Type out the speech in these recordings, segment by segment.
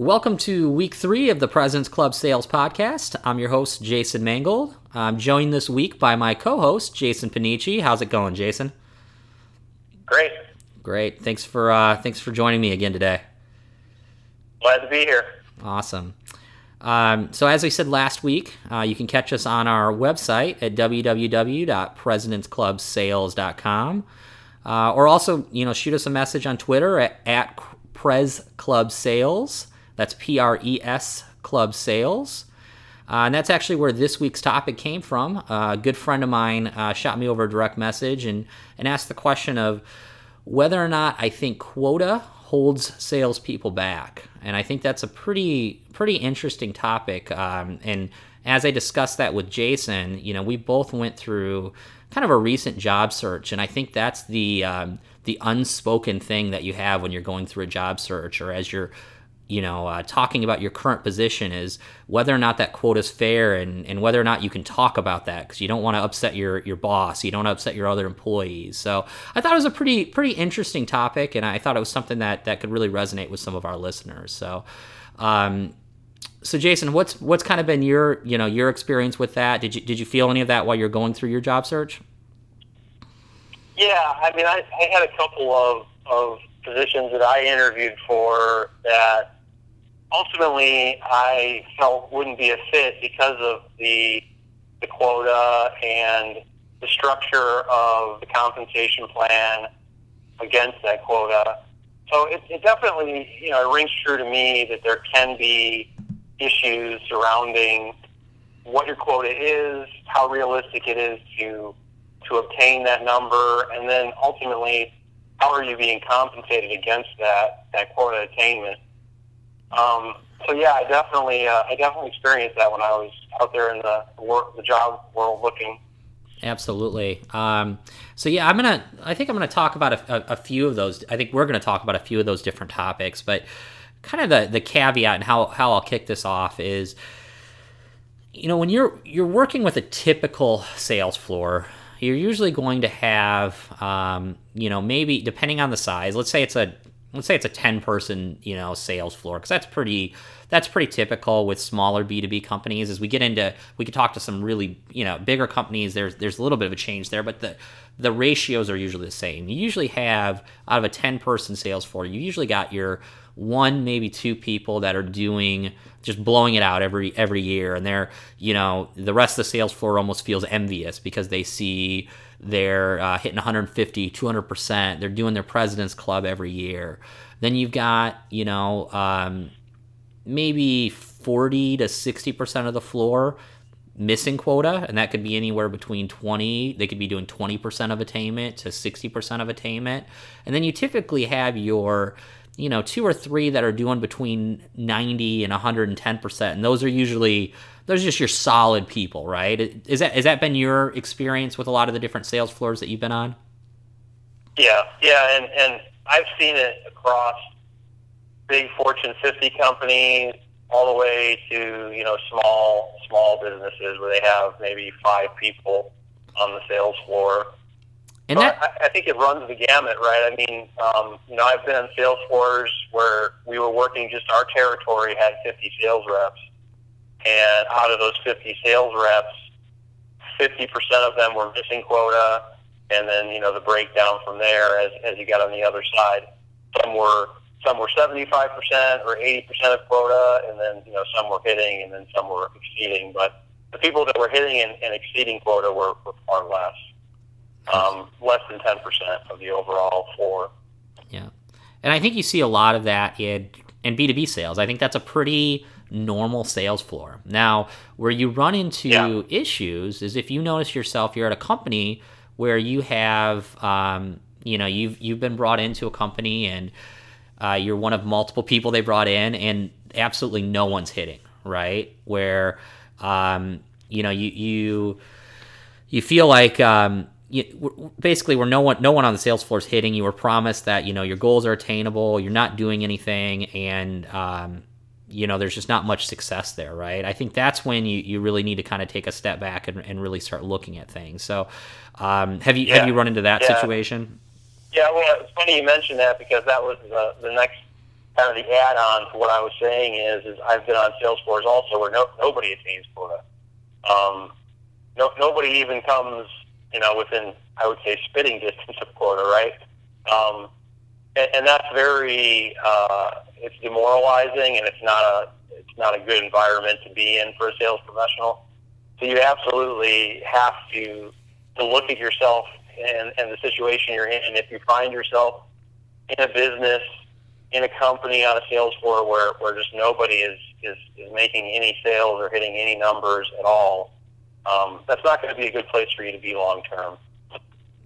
Welcome to week three of the President's Club Sales Podcast. I'm your host, Jason Mangold. I'm joined this week by my co host, Jason Panici. How's it going, Jason? Great. Great. Thanks for uh, thanks for joining me again today. Glad to be here. Awesome. Um, so, as we said last week, uh, you can catch us on our website at www.presidentsclubsales.com. Uh, or also, you know, shoot us a message on Twitter at, at Pres Club Sales. That's P R E S Club Sales. Uh, and that's actually where this week's topic came from. Uh, a good friend of mine uh, shot me over a direct message and, and asked the question of whether or not I think quota holds salespeople back. And I think that's a pretty pretty interesting topic. Um, and as I discussed that with Jason, you know, we both went through kind of a recent job search, and I think that's the um, the unspoken thing that you have when you're going through a job search or as you're you know, uh, talking about your current position is whether or not that quote is fair and, and whether or not you can talk about that because you don't want to upset your, your boss, you don't upset your other employees. So I thought it was a pretty pretty interesting topic, and I thought it was something that that could really resonate with some of our listeners. So. Um, so Jason, what's what's kind of been your you know your experience with that? Did you did you feel any of that while you're going through your job search? Yeah, I mean, I, I had a couple of of positions that I interviewed for that ultimately I felt wouldn't be a fit because of the the quota and the structure of the compensation plan against that quota. So it, it definitely, you know, it rings true to me that there can be issues surrounding what your quota is, how realistic it is to to obtain that number, and then ultimately, how are you being compensated against that that quota attainment? Um, so yeah, I definitely, uh, I definitely experienced that when I was out there in the work, the job world looking. Absolutely. Um, so yeah, I'm gonna. I think I'm gonna talk about a, a, a, few of those. I think we're gonna talk about a few of those different topics. But kind of the the caveat and how how I'll kick this off is, you know, when you're you're working with a typical sales floor, you're usually going to have, um, you know, maybe depending on the size. Let's say it's a let's say it's a 10 person you know sales floor because that's pretty that's pretty typical with smaller b2b companies as we get into we could talk to some really you know bigger companies. There's there's a little bit of a change there but the the ratios are usually the same. You usually have out of a 10 person sales floor you usually got your one maybe two people that are doing just blowing it out every every year and they're you know the rest of the sales floor almost feels envious because they see they're uh, hitting 150, 200%. They're doing their President's Club every year. Then you've got, you know, um, maybe 40 to 60% of the floor missing quota, and that could be anywhere between 20, they could be doing 20% of attainment to 60% of attainment. And then you typically have your you know, two or three that are doing between 90 and 110%. And those are usually those are just your solid people, right? Is that has that been your experience with a lot of the different sales floors that you've been on? Yeah, yeah, and and I've seen it across big Fortune 50 companies all the way to you know small small businesses where they have maybe five people on the sales floor. And that, I, I think it runs the gamut, right? I mean, um, you know, I've been in sales floors where we were working just our territory had 50 sales reps, and out of those 50 sales reps, 50% of them were missing quota, and then you know the breakdown from there as as you got on the other side. Some were some were 75% or 80% of quota, and then you know some were hitting, and then some were exceeding. But the people that were hitting and, and exceeding quota were, were far less, um, less than 10% of the overall floor. Yeah, and I think you see a lot of that in in B2B sales. I think that's a pretty normal sales floor. Now, where you run into yeah. issues is if you notice yourself, you're at a company where you have, um, you know, you've you've been brought into a company and uh, you're one of multiple people they brought in, and absolutely no one's hitting, right? Where, um, you know, you you you feel like. Um, you, basically where no one no one on the sales floor is hitting you were promised that you know your goals are attainable you're not doing anything and um, you know there's just not much success there right i think that's when you, you really need to kind of take a step back and, and really start looking at things so um, have you yeah. have you run into that yeah. situation yeah well it's funny you mentioned that because that was the, the next kind of the add-on to what I was saying is, is I've been on sales floors also where no, nobody attains quota. Um, no, nobody even comes, you know, within I would say spitting distance of quota, right? Um, and, and that's very uh, it's demoralizing, and it's not a it's not a good environment to be in for a sales professional. So you absolutely have to to look at yourself and, and the situation you're in. And if you find yourself in a business, in a company, on a sales floor where, where just nobody is, is, is making any sales or hitting any numbers at all, um, that's not going to be a good place for you to be long term.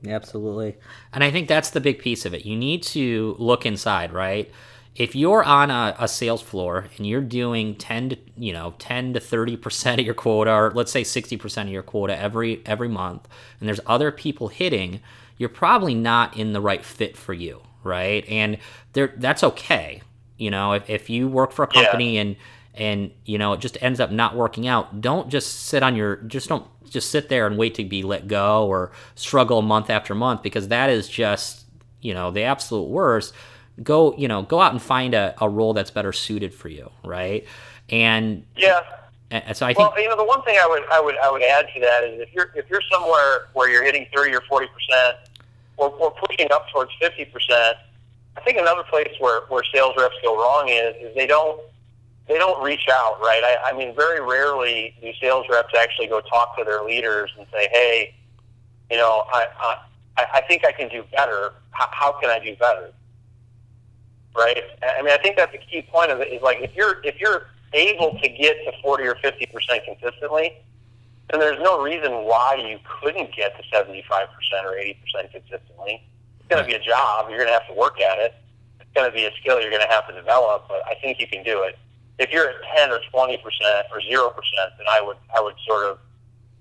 Absolutely. And I think that's the big piece of it. You need to look inside, right? If you're on a, a, sales floor and you're doing 10 to, you know, 10 to 30% of your quota or let's say 60% of your quota every every month and there's other people hitting, you're probably not in the right fit for you, right? And there that's okay. You know, if, if you work for a company yeah. and and you know it just ends up not working out don't just sit on your just don't just sit there and wait to be let go or struggle month after month because that is just you know the absolute worst. Go you know go out and find a, a role that's better suited for you right? And yeah. And so I think well, you know the one thing I would I would I would add to that is if you're if you're somewhere where you're hitting thirty or forty percent or, or pushing up towards fifty percent, I think another place where, where sales reps go wrong is is they don't they don't reach out, right? I, I mean, very rarely do sales reps actually go talk to their leaders and say, "Hey, you know, I I, I think I can do better. How, how can I do better?" Right? I mean, I think that's a key point of it. Is like if you're if you're able to get to forty or fifty percent consistently, then there's no reason why you couldn't get to seventy five percent or eighty percent consistently. It's going to be a job. You're going to have to work at it. It's going to be a skill you're going to have to develop. But I think you can do it if you're at ten or twenty percent or zero percent, then I would I would sort of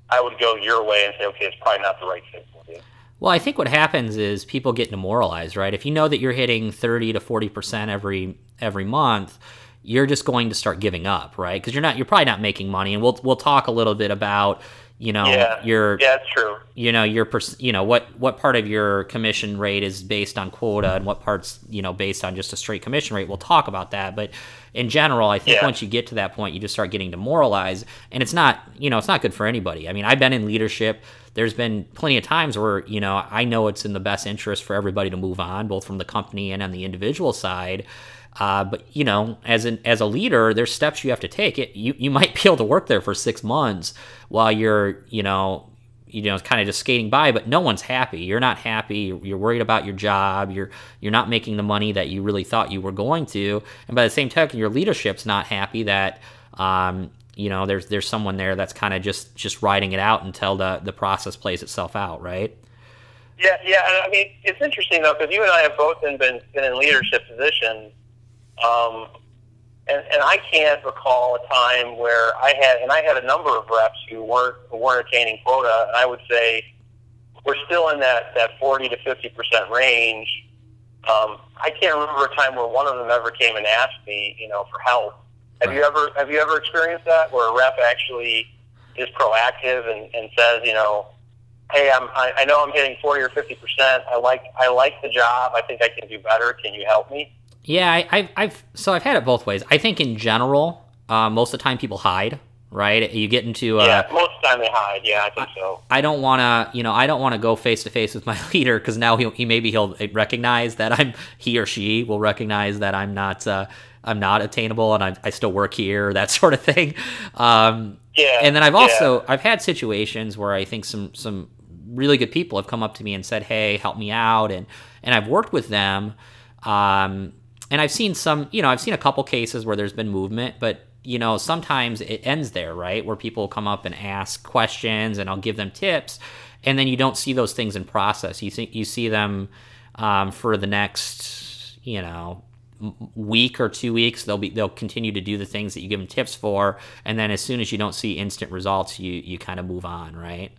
I would go your way and say, okay, it's probably not the right fit for you. Well, I think what happens is people get demoralized, right? If you know that you're hitting thirty to forty percent every every month, you're just going to start giving up, right? Because you're not you're probably not making money, and we'll we'll talk a little bit about you know yeah. your yeah that's true you know your pers- you know what what part of your commission rate is based on quota and what parts you know based on just a straight commission rate we'll talk about that but in general, I think yeah. once you get to that point, you just start getting demoralized, and it's not, you know, it's not good for anybody. I mean, I've been in leadership. There's been plenty of times where, you know, I know it's in the best interest for everybody to move on, both from the company and on the individual side. Uh, but you know, as an as a leader, there's steps you have to take. It you you might be able to work there for six months while you're you know you know kind of just skating by but no one's happy. You're not happy. You're, worried about your job. You're you're not making the money that you really thought you were going to. And by the same token your leadership's not happy that um, you know there's there's someone there that's kind of just just riding it out until the the process plays itself out right? Yeah yeah i mean it's interesting though because you and i have both been been, been in leadership positions um, and, and I can't recall a time where I had, and I had a number of reps who weren't who weren't attaining quota, and I would say we're still in that that forty to fifty percent range. Um, I can't remember a time where one of them ever came and asked me, you know, for help. Have right. you ever have you ever experienced that where a rep actually is proactive and, and says, you know, hey, I'm I, I know I'm hitting forty or fifty percent. I like I like the job. I think I can do better. Can you help me? Yeah, I, have I've so I've had it both ways. I think in general, uh, most of the time people hide. Right, you get into uh, yeah. Most of the time they hide. Yeah, I think so. I, I don't want to, you know, I don't want to go face to face with my leader because now he, he maybe he'll recognize that I'm he or she will recognize that I'm not uh, I'm not attainable and I, I still work here that sort of thing. Um, yeah. And then I've also yeah. I've had situations where I think some some really good people have come up to me and said, "Hey, help me out," and and I've worked with them. Um, and I've seen some, you know, I've seen a couple cases where there's been movement, but you know, sometimes it ends there, right? Where people come up and ask questions, and I'll give them tips, and then you don't see those things in process. You see, you see them um, for the next, you know, week or two weeks. They'll be they'll continue to do the things that you give them tips for, and then as soon as you don't see instant results, you you kind of move on, right?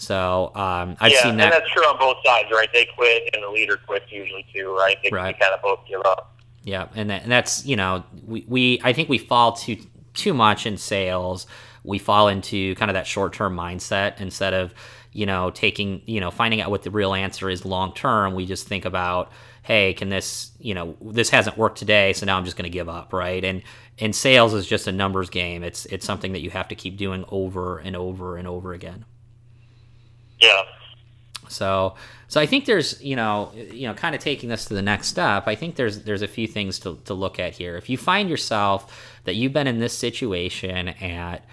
So um, I've yeah, seen that. and that's true on both sides, right? They quit, and the leader quits usually too, right? They, right. they kind of both give up. Yeah, and, that, and that's you know we, we I think we fall too too much in sales we fall into kind of that short term mindset instead of you know taking you know finding out what the real answer is long term. We just think about hey, can this you know this hasn't worked today, so now I'm just going to give up, right? And and sales is just a numbers game. It's it's something that you have to keep doing over and over and over again. Yeah. So so I think there's you know you know kind of taking this to the next step. I think there's there's a few things to, to look at here. If you find yourself that you've been in this situation at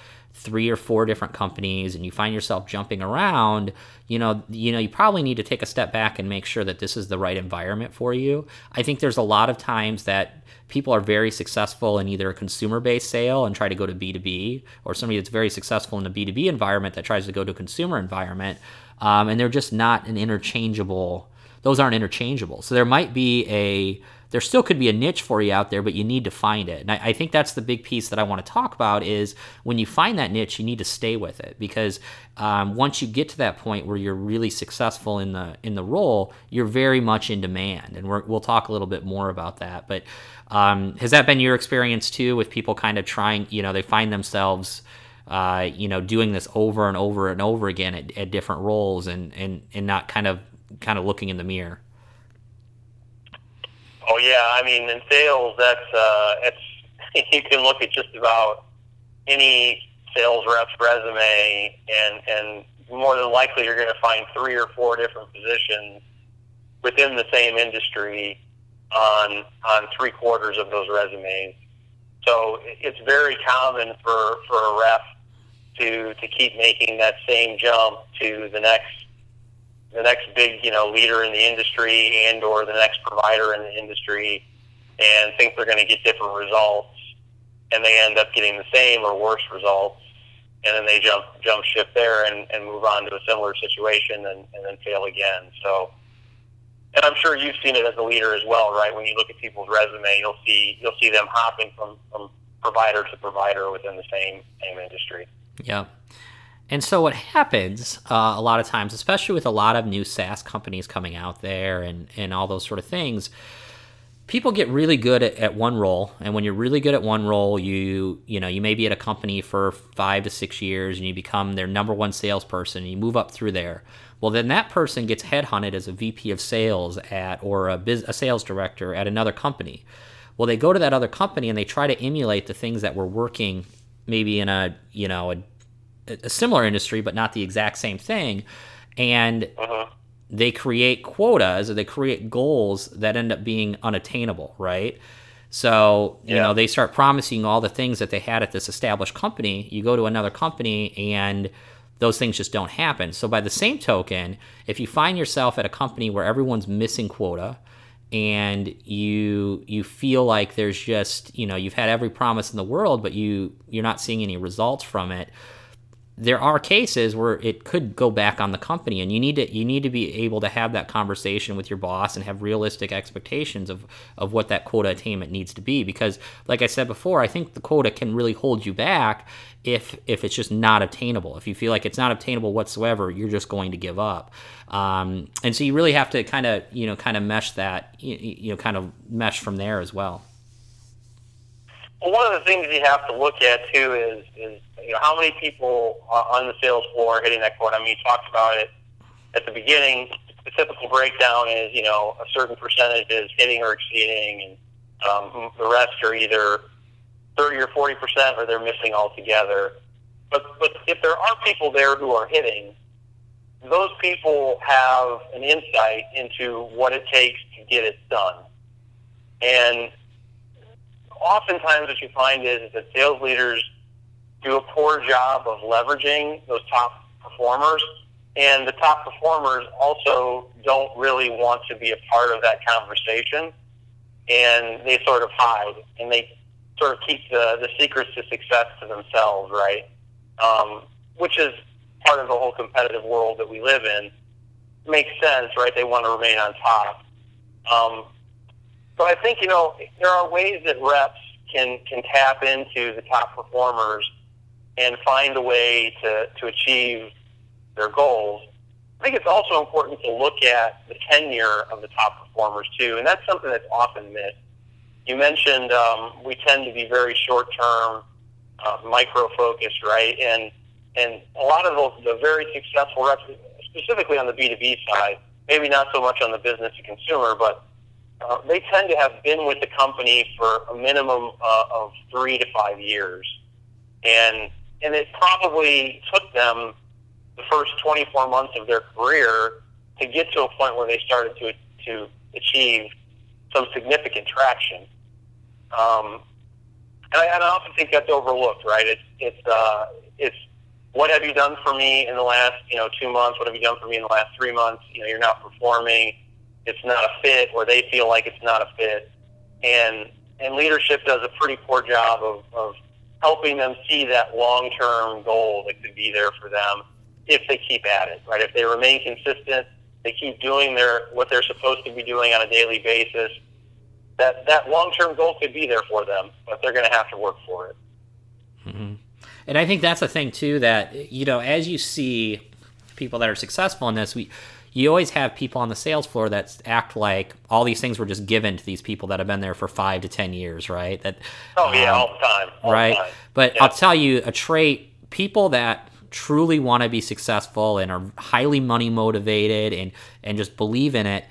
three or four different companies and you find yourself jumping around, you know, you know, you probably need to take a step back and make sure that this is the right environment for you. I think there's a lot of times that people are very successful in either a consumer-based sale and try to go to B2B or somebody that's very successful in a B2B environment that tries to go to a consumer environment um, and they're just not an interchangeable. Those aren't interchangeable. So there might be a there still could be a niche for you out there, but you need to find it. And I, I, think that's the big piece that I want to talk about is when you find that niche, you need to stay with it because um, once you get to that point where you're really successful in the in the role, you're very much in demand, and we will talk a little bit more about that. But um, has that been your experience too with people kind of trying? You know, they find themselves uh, you know, doing this over and over and over again at, at different roles and, and, and not kind of kind of looking in the mirror. Oh yeah, I mean in sales that's uh, it's you can look at just about any sales rep's resume and and more than likely you're going to find three or four different positions within the same industry on on three quarters of those resumes. So it's very common for for a rep to to keep making that same jump to the next the next big you know leader in the industry and or the next provider in the industry and think they're going to get different results and they end up getting the same or worse results and then they jump jump ship there and, and move on to a similar situation and, and then fail again so and I'm sure you've seen it as a leader as well, right? When you look at people's resume, you'll see you'll see them hopping from, from provider to provider within the same same industry. Yeah. And so what happens uh, a lot of times, especially with a lot of new SaaS companies coming out there and, and all those sort of things, people get really good at, at one role. And when you're really good at one role, you you know you may be at a company for five to six years and you become their number one salesperson and you move up through there. Well, then that person gets headhunted as a VP of sales at or a, biz, a sales director at another company. Well, they go to that other company and they try to emulate the things that were working maybe in a you know a, a similar industry but not the exact same thing and uh-huh. they create quotas or they create goals that end up being unattainable right so you yeah. know they start promising all the things that they had at this established company you go to another company and those things just don't happen so by the same token if you find yourself at a company where everyone's missing quota and you you feel like there's just you know you've had every promise in the world but you you're not seeing any results from it there are cases where it could go back on the company and you need to you need to be able to have that conversation with your boss and have realistic expectations of of what that quota attainment needs to be. Because like I said before I think the quota can really hold you back if if it's just not obtainable. If you feel like it's not obtainable whatsoever you're just going to give up. Um, and so you really have to kind of you know kind of mesh that you, you know kind of mesh from there as well well, one of the things you have to look at too is is you know how many people on the sales floor hitting that quota. I mean, you talked about it at the beginning. The typical breakdown is you know a certain percentage is hitting or exceeding, and um, the rest are either thirty or forty percent, or they're missing altogether. But but if there are people there who are hitting, those people have an insight into what it takes to get it done, and oftentimes what you find is, is that sales leaders do a poor job of leveraging those top performers, and the top performers also don't really want to be a part of that conversation, and they sort of hide and they sort of keep the the secrets to success to themselves, right? Um, which is part of the whole competitive world that we live in. Makes sense, right? They want to remain on top. Um, so I think you know there are ways that reps can can tap into the top performers and find a way to to achieve their goals. I think it's also important to look at the tenure of the top performers too, and that's something that's often missed. You mentioned um, we tend to be very short term uh, micro focused, right? And and a lot of those the very successful reps, specifically on the B two B side, maybe not so much on the business to consumer, but uh, they tend to have been with the company for a minimum uh, of three to five years, and and it probably took them the first 24 months of their career to get to a point where they started to to achieve some significant traction. Um, and, I, and I often think that's overlooked, right? It's it's uh, it's what have you done for me in the last you know two months? What have you done for me in the last three months? You know, you're not performing. It's not a fit, or they feel like it's not a fit, and and leadership does a pretty poor job of, of helping them see that long term goal that could be there for them if they keep at it, right? If they remain consistent, they keep doing their what they're supposed to be doing on a daily basis. That that long term goal could be there for them, but they're going to have to work for it. Mm-hmm. And I think that's a thing too that you know as you see people that are successful in this, we you always have people on the sales floor that act like all these things were just given to these people that have been there for five to ten years, right? That oh yeah, um, all the time, all right? The time. But yeah. I'll tell you a trait: people that truly want to be successful and are highly money motivated and and just believe in it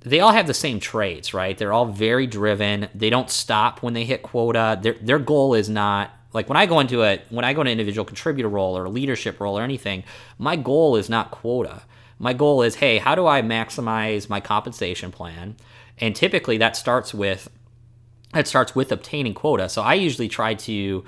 they all have the same traits right they're all very driven they don't stop when they hit quota their their goal is not like when I go into a when I go into an individual contributor role or a leadership role or anything, my goal is not quota. My goal is, hey, how do I maximize my compensation plan? And typically that starts with it starts with obtaining quota. So I usually try to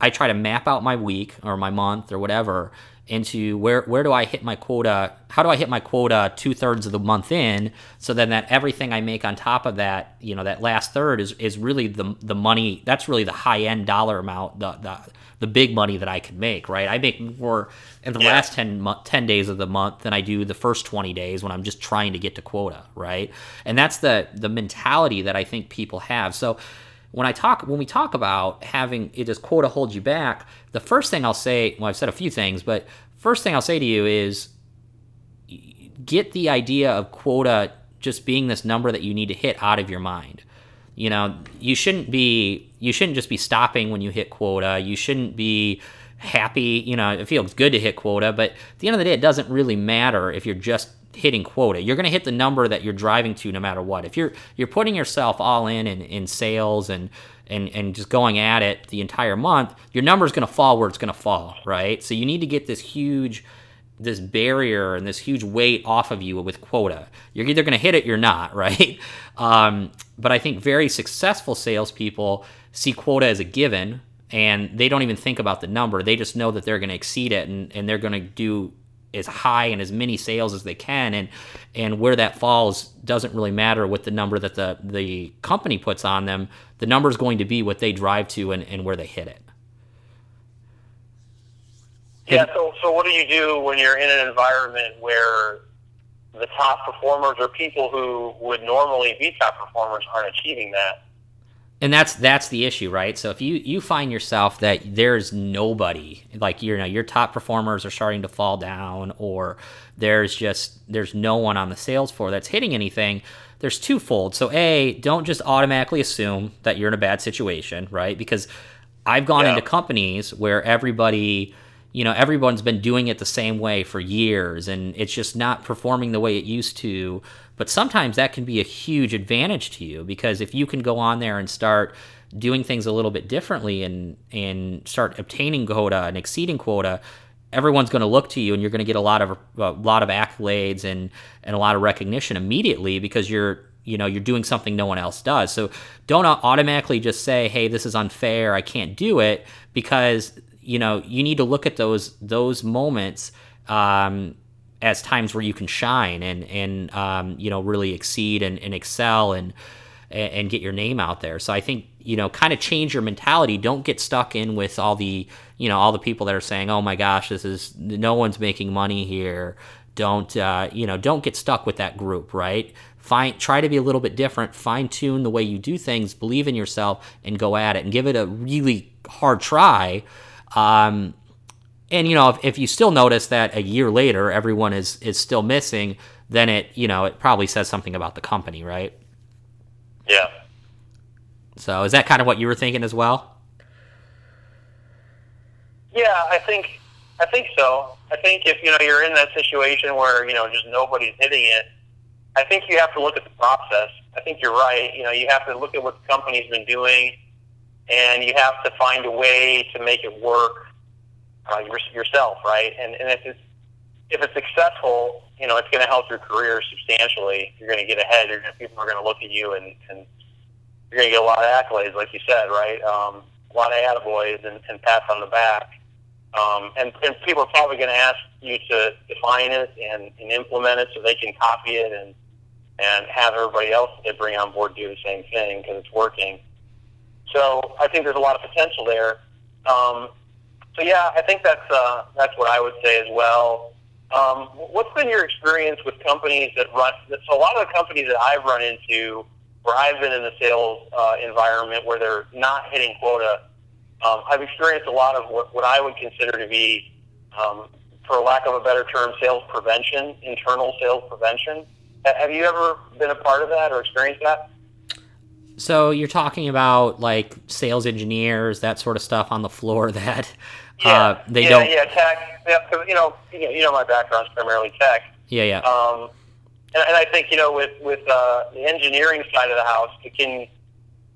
I try to map out my week or my month or whatever into where where do I hit my quota? How do I hit my quota two thirds of the month in, so then that everything I make on top of that, you know, that last third is is really the the money. That's really the high end dollar amount, the the the big money that I can make. Right, I make more in the yeah. last 10, 10 days of the month than I do the first twenty days when I'm just trying to get to quota. Right, and that's the the mentality that I think people have. So when I talk when we talk about having it as quota hold you back, the first thing I'll say, well, I've said a few things, but first thing I'll say to you is get the idea of quota just being this number that you need to hit out of your mind. You know, you shouldn't be you shouldn't just be stopping when you hit quota. You shouldn't be happy, you know, it feels good to hit quota, but at the end of the day it doesn't really matter if you're just hitting quota. You're going to hit the number that you're driving to no matter what. If you're you're putting yourself all in in, in sales and and and just going at it the entire month, your number is going to fall where it's going to fall, right? So you need to get this huge this barrier and this huge weight off of you with quota. You're either going to hit it, you're not, right? Um, but I think very successful salespeople see quota as a given, and they don't even think about the number. They just know that they're going to exceed it, and, and they're going to do as high and as many sales as they can and and where that falls doesn't really matter with the number that the the company puts on them. The number is going to be what they drive to and, and where they hit it. Yeah so so what do you do when you're in an environment where the top performers or people who would normally be top performers aren't achieving that and that's that's the issue, right? So if you you find yourself that there's nobody, like you know your top performers are starting to fall down, or there's just there's no one on the sales floor that's hitting anything. There's twofold. So a, don't just automatically assume that you're in a bad situation, right? Because I've gone yeah. into companies where everybody you know everyone's been doing it the same way for years and it's just not performing the way it used to. But sometimes that can be a huge advantage to you because if you can go on there and start doing things a little bit differently and and start obtaining quota and exceeding quota, everyone's going to look to you and you're going to get a lot of a lot of accolades and and a lot of recognition immediately because you're you know you're doing something no one else does. So don't automatically just say hey this is unfair. I can't do it because you know you need to look at those those moments um, as times where you can shine and and um, you know really exceed and, and excel and and get your name out there. So I think you know kind of change your mentality. Don't get stuck in with all the you know all the people that are saying, "Oh my gosh, this is no one's making money here." Don't uh, you know? Don't get stuck with that group, right? Find try to be a little bit different. Fine tune the way you do things. Believe in yourself and go at it and give it a really hard try. Um, and you know if, if you still notice that a year later everyone is is still missing then it you know it probably says something about the company right yeah so is that kind of what you were thinking as well Yeah, I think I think so. I think if you know you're in that situation where you know just nobody's hitting it, I think you have to look at the process. I think you're right. You know, you have to look at what the company's been doing, and you have to find a way to make it work uh, yourself, right? And and if it's if it's successful, you know, it's going to help your career substantially. You're going to get ahead. You're gonna, people are going to look at you, and, and you're going to get a lot of accolades, like you said, right? Um, a lot of attaboys and, and pats on the back. Um, and, and people are probably going to ask you to define it and, and implement it so they can copy it and and have everybody else they bring on board do the same thing because it's working. So I think there's a lot of potential there. Um, so yeah, I think that's uh, that's what I would say as well. Um, what's been your experience with companies that run? So a lot of the companies that I've run into, where I've been in the sales uh, environment, where they're not hitting quota, um, I've experienced a lot of what, what I would consider to be, um, for lack of a better term, sales prevention, internal sales prevention. Have you ever been a part of that or experienced that? So you're talking about like sales engineers, that sort of stuff on the floor that yeah, uh, they yeah, don't. Yeah, tech. Yeah, you know, you know, my background's primarily tech. Yeah, yeah. Um, and, and I think you know, with with uh, the engineering side of the house, it can,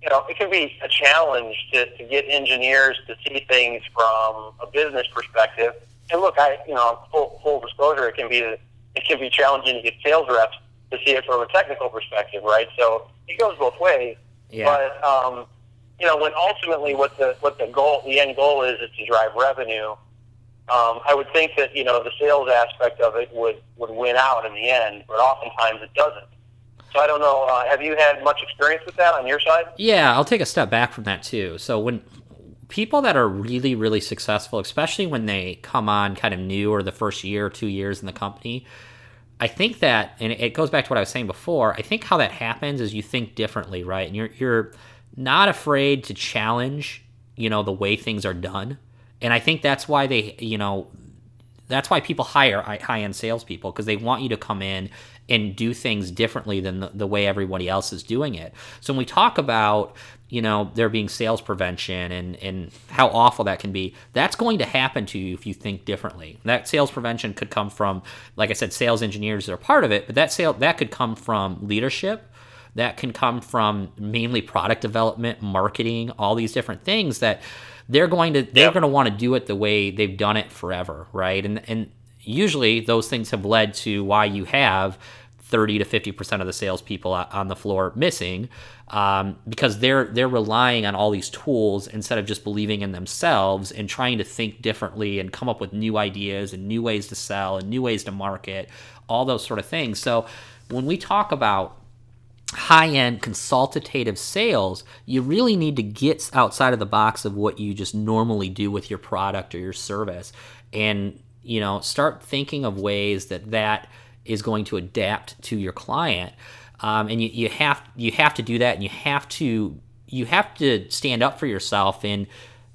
you know, it can be a challenge to, to get engineers to see things from a business perspective. And look, I, you know, full, full disclosure, it can be it can be challenging to get sales reps to see it from a technical perspective, right? So it goes both ways. Yeah. But um, you know, when ultimately what the what the goal, the end goal is, is to drive revenue. Um, I would think that you know the sales aspect of it would would win out in the end, but oftentimes it doesn't. So I don't know. Uh, have you had much experience with that on your side? Yeah, I'll take a step back from that too. So when people that are really really successful, especially when they come on kind of new or the first year or two years in the company, I think that, and it goes back to what I was saying before. I think how that happens is you think differently, right? And you're you're not afraid to challenge, you know, the way things are done. And I think that's why they, you know, that's why people hire high end salespeople because they want you to come in and do things differently than the, the, way everybody else is doing it. So when we talk about, you know, there being sales prevention and, and how awful that can be, that's going to happen to you if you think differently. That sales prevention could come from, like I said, sales engineers are part of it, but that sale that could come from leadership that can come from mainly product development, marketing, all these different things that they're going to they're yep. going to want to do it the way they've done it forever, right? And and usually those things have led to why you have 30 to 50 percent of the salespeople on the floor missing um, because they're they're relying on all these tools instead of just believing in themselves and trying to think differently and come up with new ideas and new ways to sell and new ways to market all those sort of things. So when we talk about high end consultative sales, you really need to get outside of the box of what you just normally do with your product or your service. And you know start thinking of ways that that is going to adapt to your client. Um, and you, you have you have to do that and you have to you have to stand up for yourself and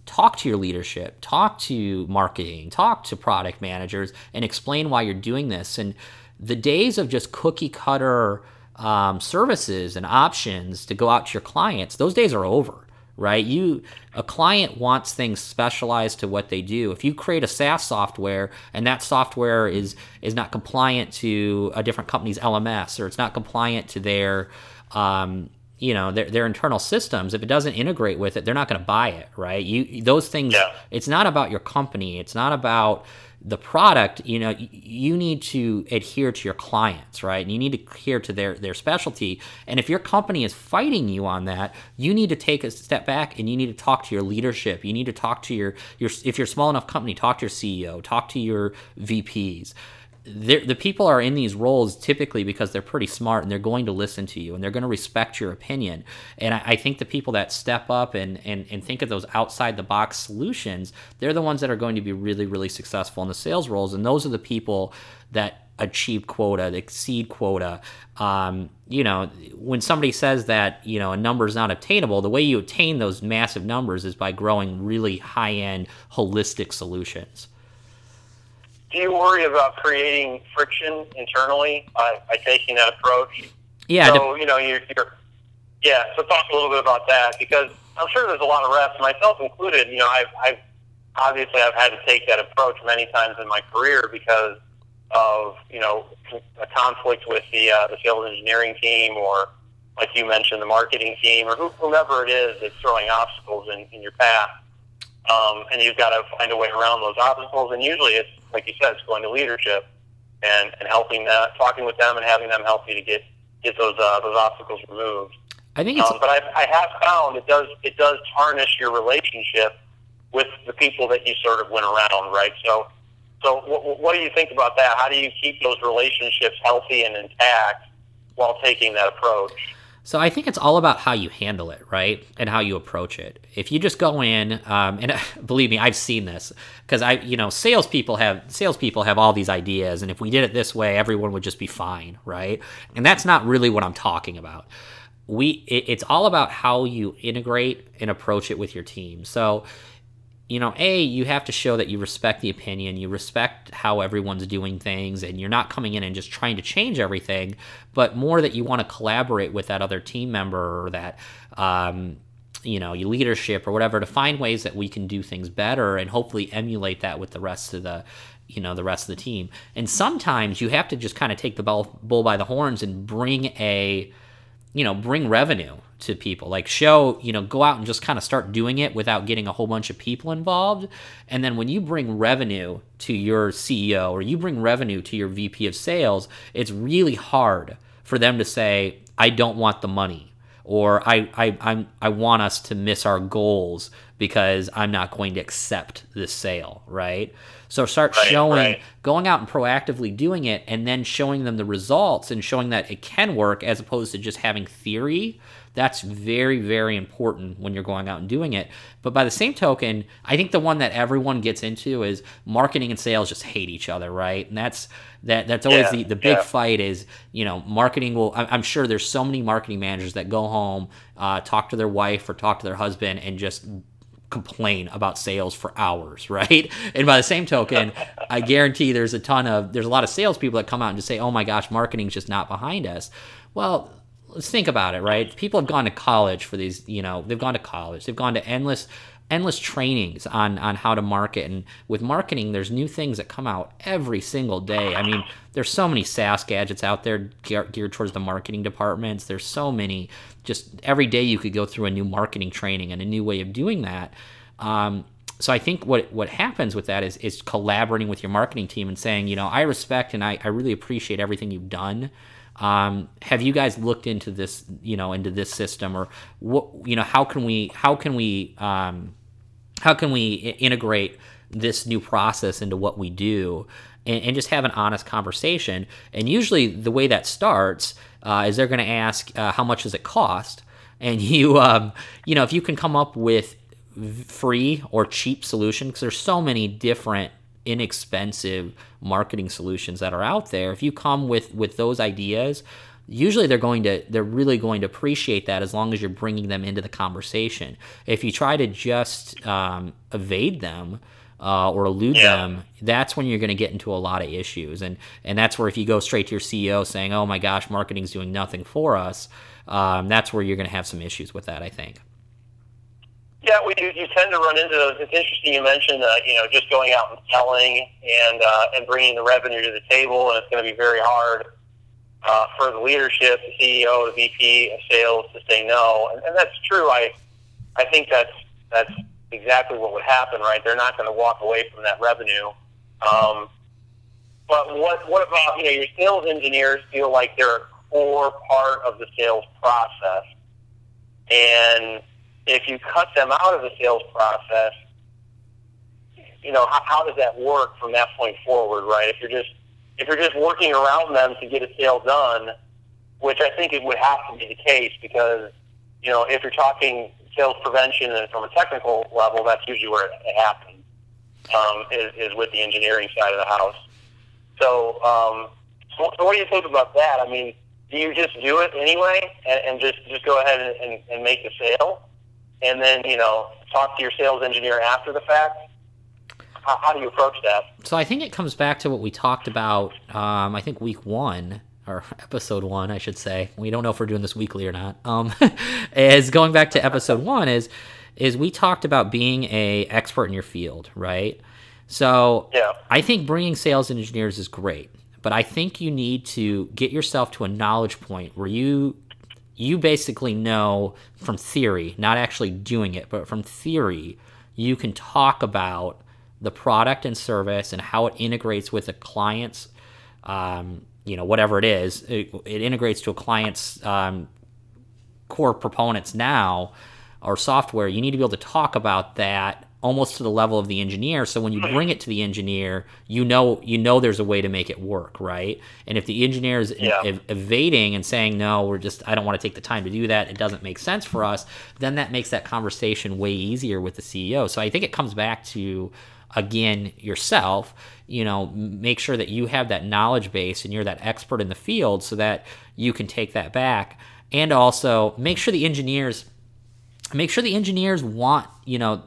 talk to your leadership talk to marketing talk to product managers and explain why you're doing this. And the days of just cookie cutter um, services and options to go out to your clients, those days are over, right? You a client wants things specialized to what they do. If you create a SaaS software and that software is is not compliant to a different company's LMS or it's not compliant to their um, you know their, their internal systems if it doesn't integrate with it they're not going to buy it right you those things yeah. it's not about your company it's not about the product, you know, you need to adhere to your clients, right? And you need to adhere to their their specialty. And if your company is fighting you on that, you need to take a step back and you need to talk to your leadership. You need to talk to your your if you're a small enough company, talk to your CEO, talk to your VPs the people are in these roles typically because they're pretty smart and they're going to listen to you and they're going to respect your opinion. And I, I, think the people that step up and, and, and think of those outside the box solutions, they're the ones that are going to be really, really successful in the sales roles. And those are the people that achieve quota, that exceed quota. Um, you know, when somebody says that, you know, a number is not obtainable, the way you attain those massive numbers is by growing really high end holistic solutions do you worry about creating friction internally by, by taking that approach? Yeah. So, you know, you're, you're, yeah, so talk a little bit about that because I'm sure there's a lot of reps, myself included, you know, I've, I've obviously I've had to take that approach many times in my career because of you know a conflict with the uh, the sales engineering team or like you mentioned the marketing team or whomever it is that's throwing obstacles in, in your path um, and you've got to find a way around those obstacles and usually it's like you said it's going to leadership and, and helping that talking with them and having them help you to get get those uh, those obstacles removed I think it's um, but I, I have found it does it does tarnish your relationship with the people that you sort of went around right so so, what, what do you think about that? How do you keep those relationships healthy and intact while taking that approach? So I think it's all about how you handle it, right, and how you approach it. If you just go in, um, and believe me, I've seen this because I, you know, salespeople have salespeople have all these ideas, and if we did it this way, everyone would just be fine, right? And that's not really what I'm talking about. We, it, it's all about how you integrate and approach it with your team. So you know, A, you have to show that you respect the opinion, you respect how everyone's doing things, and you're not coming in and just trying to change everything, but more that you want to collaborate with that other team member or that, um, you know, your leadership or whatever to find ways that we can do things better and hopefully emulate that with the rest of the, you know, the rest of the team. And sometimes you have to just kind of take the bull by the horns and bring a, you know, bring revenue to people. Like show, you know, go out and just kind of start doing it without getting a whole bunch of people involved. And then when you bring revenue to your CEO or you bring revenue to your VP of sales, it's really hard for them to say, I don't want the money or I I I'm, I want us to miss our goals because I'm not going to accept this sale, right? So start right, showing, right. going out and proactively doing it, and then showing them the results and showing that it can work as opposed to just having theory. That's very, very important when you're going out and doing it. But by the same token, I think the one that everyone gets into is marketing and sales just hate each other, right? And that's that that's always yeah, the, the big yeah. fight is you know marketing will i'm sure there's so many marketing managers that go home uh, talk to their wife or talk to their husband and just complain about sales for hours, right? And by the same token, I guarantee there's a ton of there's a lot of salespeople that come out and just say, "Oh my gosh, marketing's just not behind us." Well, let's think about it, right? People have gone to college for these, you know, they've gone to college, they've gone to endless endless trainings on on how to market. And with marketing there's new things that come out every single day. I mean there's so many saas gadgets out there geared towards the marketing departments. There's so many. Just every day you could go through a new marketing training and a new way of doing that. Um, so I think what what happens with that is is collaborating with your marketing team and saying, you know, I respect and I, I really appreciate everything you've done. Um, have you guys looked into this, you know, into this system or what, you know, how can we how can we um, how can we integrate this new process into what we do and, and just have an honest conversation? And usually the way that starts uh, is they're going to ask uh, how much does it cost? And you um, you know if you can come up with free or cheap solution because there's so many different inexpensive marketing solutions that are out there if you come with with those ideas usually they're going to they're really going to appreciate that as long as you're bringing them into the conversation. If you try to just um, evade them uh, or elude yeah. them that's when you're going to get into a lot of issues. And and that's where if you go straight to your ceo saying oh my gosh marketing's doing nothing for us um, that's where you're going to have some issues with that i think yeah, we do. You tend to run into those. It's interesting you mentioned, uh, you know, just going out and selling and uh, and bringing the revenue to the table, and it's going to be very hard uh, for the leadership, the CEO, the VP of sales to say no, and, and that's true. I I think that's that's exactly what would happen, right? They're not going to walk away from that revenue. Um, but what what about you know your sales engineers feel like they're a core part of the sales process, and if you cut them out of the sales process, you know how, how does that work from that point forward, right? If you're just if you're just working around them to get a sale done, which I think it would have to be the case because, you know, if you're talking sales prevention and from a technical level, that's usually where it happens, um, is, is with the engineering side of the house. So, um, so, so what do you think about that? I mean, do you just do it anyway and, and just, just go ahead and, and, and make the sale? And then, you know, talk to your sales engineer after the fact? how, how do you approach that? So I think it comes back to what we talked about. Um, I think week one or episode one, I should say. We don't know if we're doing this weekly or not. Um, is going back to episode one is is we talked about being a expert in your field, right? So Yeah. I think bringing sales engineers is great, but I think you need to get yourself to a knowledge point where you you basically know from theory, not actually doing it, but from theory, you can talk about the product and service and how it integrates with a client's, um, you know, whatever it is. It, it integrates to a client's um, core proponents now or software. You need to be able to talk about that almost to the level of the engineer. So when you bring it to the engineer you know you know there's a way to make it work right? And if the engineer is Yeah. ev- evading and saying no we're just i don't want to take the time to do that. It doesn't make sense for us then that makes that conversation way easier with the ceo so i think it comes back to again yourself you know make sure that you have that knowledge base and you're that expert in the field so that you can take that back. And also make sure the engineers make sure the engineers want you know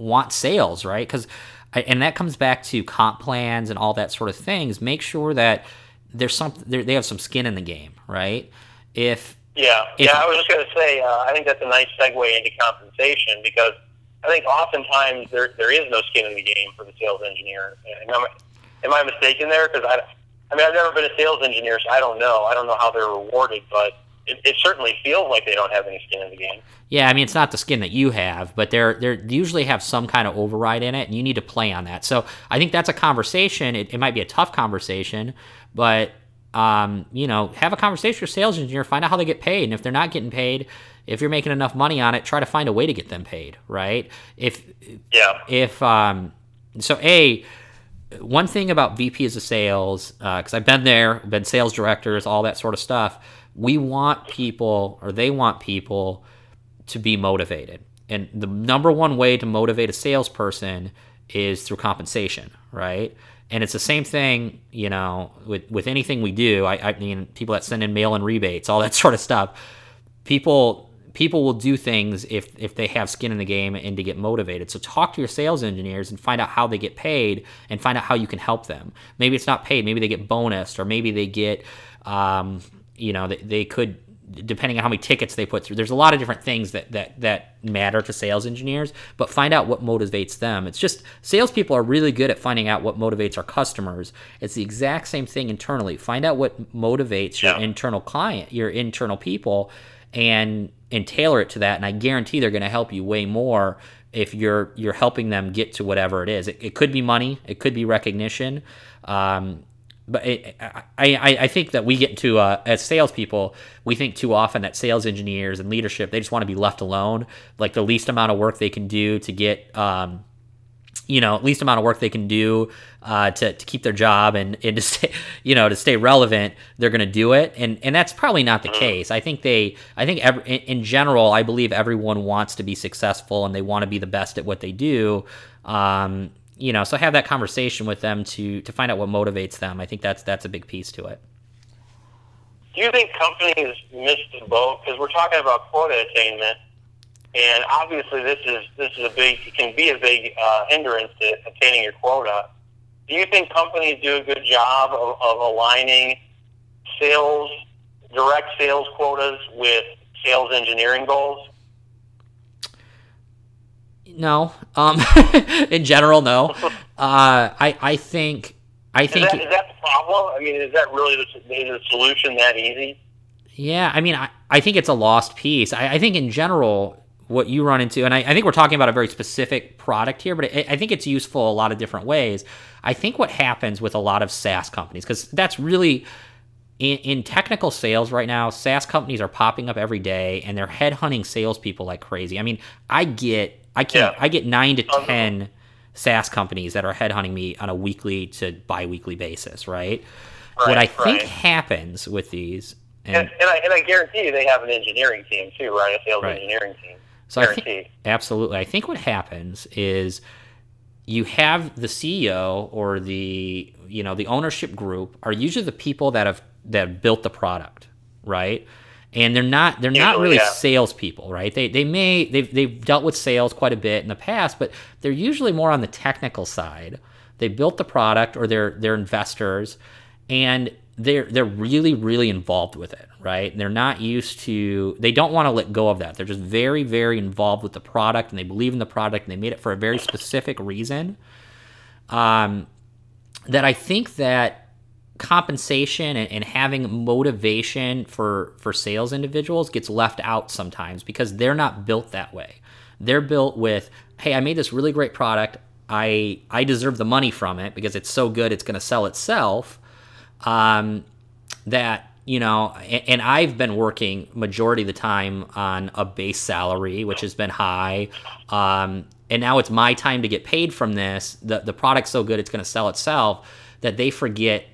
want sales right because and that comes back to comp plans and all that sort of things make sure that there's some they're- they have some skin in the game right if Yeah, If- yeah. I was just going to say, uh, I think that's a nice segue into compensation because I think oftentimes there there is no skin in the game for the sales engineer. Am I, am I mistaken there? Because I, I mean, I've never been a sales engineer, so I don't know. I don't know how they're rewarded, but it, it certainly feels like they don't have any skin in the game. yeah i mean it's not the skin that you have but they're they're they usually have some kind of override in it and you need to play on that so i think that's a conversation it, it might be a tough conversation but um, you know have a conversation with your sales engineer find out how they get paid and if they're not getting paid if you're making enough money on it try to find a way to get them paid right if Yeah, if um so a one thing about VPs of sales because I've been there, been sales directors, all that sort of stuff. We want people, or they want people, to be motivated, and the number one way to motivate a salesperson is through compensation, right? And it's the same thing, you know, with with anything we do. I, I mean, people that send in mail and rebates, all that sort of stuff people people will do things if if they have skin in the game and to get motivated. So talk to your sales engineers and find out how they get paid and find out how you can help them. Maybe it's not paid, maybe they get bonus or maybe they get um, you know, they, they could depending on how many tickets they put through. There's a lot of different things that that that matter to sales engineers, but find out what motivates them. It's just salespeople are really good at finding out what motivates our customers. It's the exact same thing internally. Find out what motivates your internal client, your internal people, and and tailor it to that. And I guarantee they're going to help you way more if you're you're helping them get to whatever it is. It, it could be money, it could be recognition. Um, but I, I, I think that we get to uh, as salespeople, we think too often that sales engineers and leadership they just want to be left alone, like the least amount of work they can do to get um, you know, least amount of work they can do uh, to, to keep their job and, and to stay, you know, to stay relevant, they're going to do it. And, and that's probably not the case. I think they, I think every, in, in general, I believe everyone wants to be successful and they want to be the best at what they do. Um, you know, so have that conversation with them to, to find out what motivates them. I think that's, that's a big piece to it. Do you think companies miss the boat? Because we're talking about quota attainment, and obviously this is this is a big can be a big uh, hindrance to attaining your quota. Do you think companies do a good job of, of aligning sales, direct sales quotas with sales engineering goals? No, um, in general, no. Uh, I, I think, I Is think, that, is that the problem? I mean, is that really the, is the solution that easy? Yeah, I mean, I, I think it's a lost piece. I, I think in general, what you run into, and I, I think we're talking about a very specific product here, but I, I think it's useful a lot of different ways. I think what happens with a lot of SaaS companies, because that's really in, in technical sales right now, SaaS companies are popping up every day and they're headhunting salespeople like crazy. I mean, I get, I can, Yeah. I get nine to of ten SaaS companies that are headhunting me on a weekly to bi-weekly basis, right? what I Right, think happens with these, And, and and, I, and I guarantee you they have an engineering team too, right? A sales Right. engineering team. So I think absolutely. I think what happens is you have the CEO or the you know the ownership group are usually the people that have that have built the product, right? And they're not they're not really yeah. salespeople, right? They they may they've they've dealt with sales quite a bit in the past, but they're usually more on the technical side. They built the product or they're they're investors and they're they're really really involved with it right they're not used to they don't want to let go of that they're just very very involved with the product and they believe in the product and they made it for a very specific reason um, that i think that compensation and, and having motivation for for sales individuals gets left out sometimes because they're not built that way. They're built with hey i made this really great product. I i deserve the money from it because it's so good it's going to sell itself. Um, that you know and, and, i've been working majority of the time on a base salary which has been high. Um, and now it's my time to get paid from this. The, the product's so good it's going to sell itself that they forget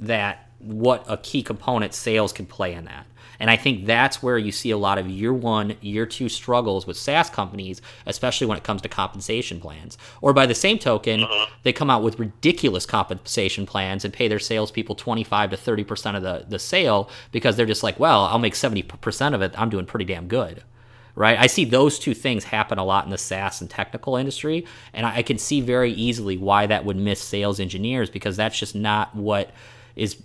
that what a key component sales can play in that and I think that's where you see a lot of year one, year two struggles with SaaS companies, especially when it comes to compensation plans. Or by the same token, uh-huh. they come out with ridiculous compensation plans and pay their salespeople 25 to 30% of the, the sale because they're just like, well, I'll make 70% of it. I'm doing pretty damn good right? I see those two things happen a lot in the SaaS and technical industry, and I, can see very easily why that would miss sales engineers because that's just not what is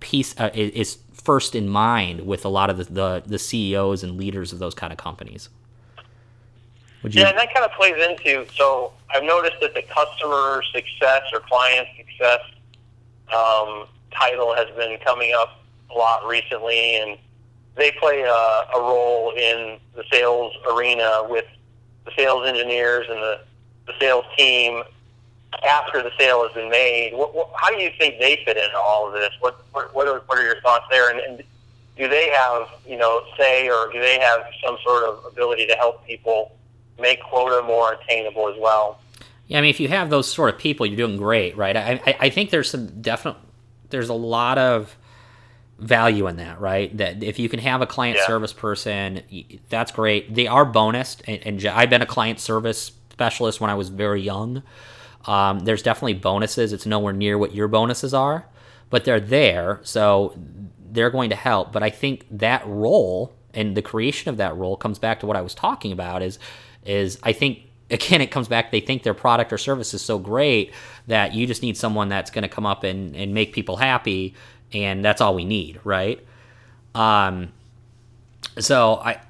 piece uh, is first in mind with a lot of the, the, the CEOs and leaders of those kind of companies. Would you? Yeah, and that kind of plays into. So I've noticed that the customer success or client success um, title has been coming up a lot recently, and they play a, a role in the sales arena with the sales engineers and the, the sales team after the sale has been made. What, what, how do you think they fit into all of this? What what, what, are, what are your thoughts there? And, and do they have you know say or do they have some sort of ability to help people make quota more attainable as well? Yeah, I mean, if you have those sort of people, you're doing great, right? I, I, I think there's some definite, there's a lot of value in that, right? That if you can have a client yeah. service person, that's great. They are bonused, and, and I've been a client service specialist when I was very young. Um, there's definitely bonuses. It's nowhere near what your bonuses are, but they're there, so they're going to help. But I think that role and the creation of that role comes back to what I was talking about. Is is I think again it comes back they think their product or service is so great that you just need someone that's going to come up and, and make people happy and that's all we need right um so i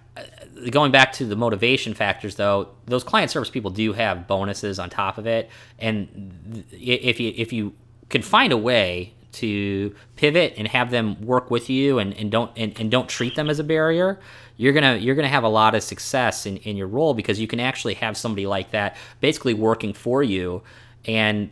going back to the motivation factors though those client service people do have bonuses on top of it. And if you if you can find a way to pivot and have them work with you and, and don't and, and don't treat them as a barrier you're gonna you're gonna have a lot of success in, in your role because you can actually have somebody like that basically working for you. And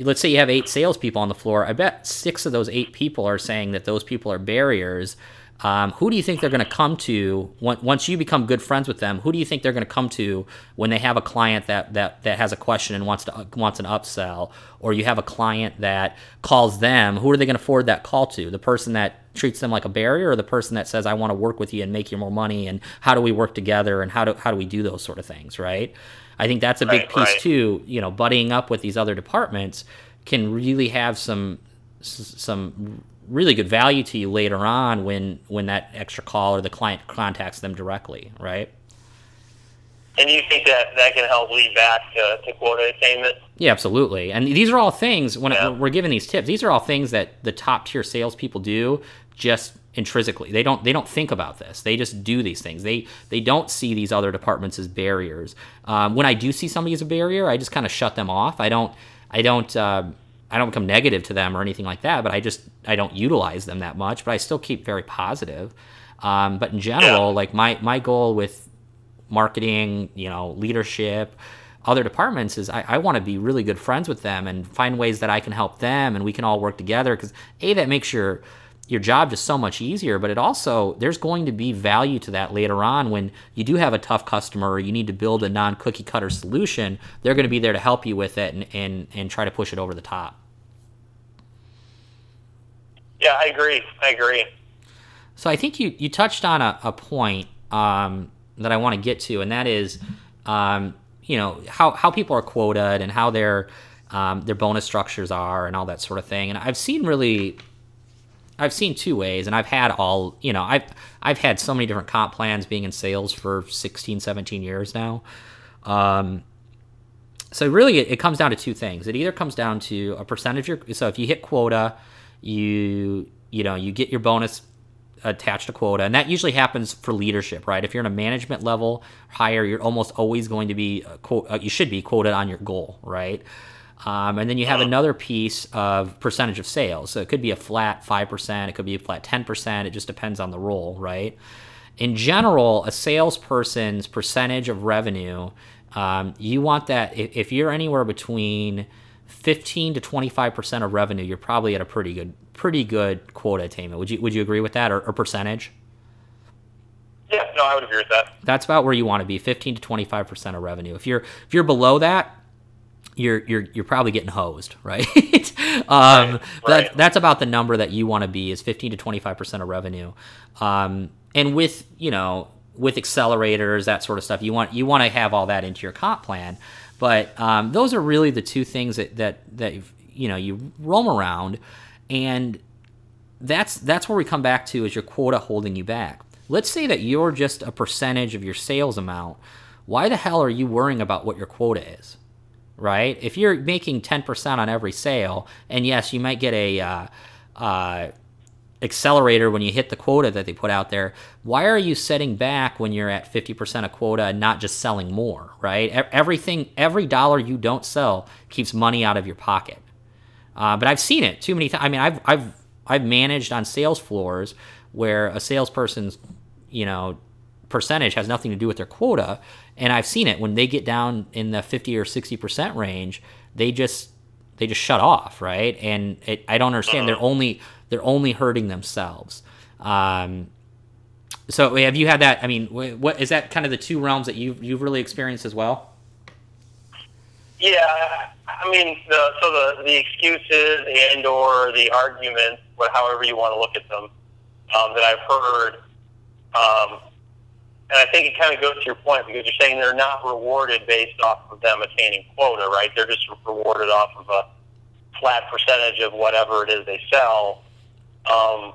let's say you have eight salespeople on the floor. I bet six of those eight people are saying that those people are barriers um, who do you think they're going to come to once you become good friends with them? Who do you think they're going to come to when they have a client that, that, that has a question and wants to wants an upsell, or you have a client that calls them? Who are they going to forward that call to? The person that treats them like a barrier, or the person that says, "I want to work with you and make you more money," and how do we work together, and how do how do we do those sort of things, right? I think that's a big right, piece right. too. You know, buddying up with these other departments can really have some some really good value to you later on when when that extra call or the client contacts them directly, right? And you think that that can help lead back to, to quota attainment? Yeah, absolutely. And these are all things when yeah. we're giving these tips. These are all things that the top tier salespeople do just intrinsically. They don't they don't think about this. They just do these things. They they don't see these other departments as barriers. Um, when I do see somebody as a barrier, I just kind of shut them off. I don't I don't. Uh, I don't become negative to them or anything like that, but I just I don't utilize them that much. But I still keep very positive. Um, but in general, yeah. like my my goal with marketing, you know, leadership, other departments is I, I want to be really good friends with them and find ways that I can help them and we can all work together because a that makes your your job just so much easier but it also there's going to be value to that later on when you do have a tough customer or you need to build a non cookie cutter solution they're going to be there to help you with it and, and and try to push it over the top. Yeah i agree. I agree. So i think you you touched on a, a point um, that i want to get to and that is um, you know how, how people are quoted and how their um, their bonus structures are and all that sort of thing. And i've seen really I've seen two ways, and I've had all you know. I've I've had so many different comp plans being in sales for 16, 17 years now. Um, so really, it, it comes down to two things. It either comes down to a percentage. Of, so if you hit quota, you you know you get your bonus attached to quota, and that usually happens for leadership, right? If you're in a management level higher, you're almost always going to be uh, you should be quoted on your goal, right? Um, and then you have another piece of percentage of sales. So it could be a flat 5%, it could be a flat 10%. It just depends on the role, right? In general, a salesperson's percentage of revenue, um, you want that if you're anywhere between 15 to 25% of revenue, you're probably at a pretty good pretty good quota attainment. Would you would you agree with that or, or percentage? Yeah, no, I would agree with that. That's about where you want to be, 15 to 25% of revenue. If you're if you're below that, you're you're you're probably getting hosed, right? um, right, That, that's about the number that you want to be is 15 to 25 percent of revenue. Um, and with you know with accelerators that sort of stuff, you want you want to have all that into your comp plan. But um, those are really the two things that that that you know you roam around, and that's that's where we come back to is your quota holding you back. Let's say that you're just a percentage of your sales amount. Why the hell are you worrying about what your quota is? Right? If you're making 10% on every sale, and yes, you might get a uh, uh, accelerator when you hit the quota that they put out there. Why are you setting back when you're at 50% of quota and not just selling more, right? Everything, every dollar you don't sell keeps money out of your pocket. Uh, but I've seen it too many times. I mean, I've, I've, I've managed on sales floors where a salesperson's, you know, percentage has nothing to do with their quota. And I've seen it when they get down in the 50 or 60% range, they just, they just shut off, right? And it, I don't understand. They're only they're only hurting themselves. Um, so have you had that? I mean, what is that kind of the two realms that you've you've really experienced as well? Yeah, I mean, the, so the the excuses and or the arguments, however you want to look at them, um, that I've heard, um, and I think it kind of goes to your point because you're saying they're not rewarded based off of them attaining quota, right? They're just rewarded off of a flat percentage of whatever it is they sell. Um,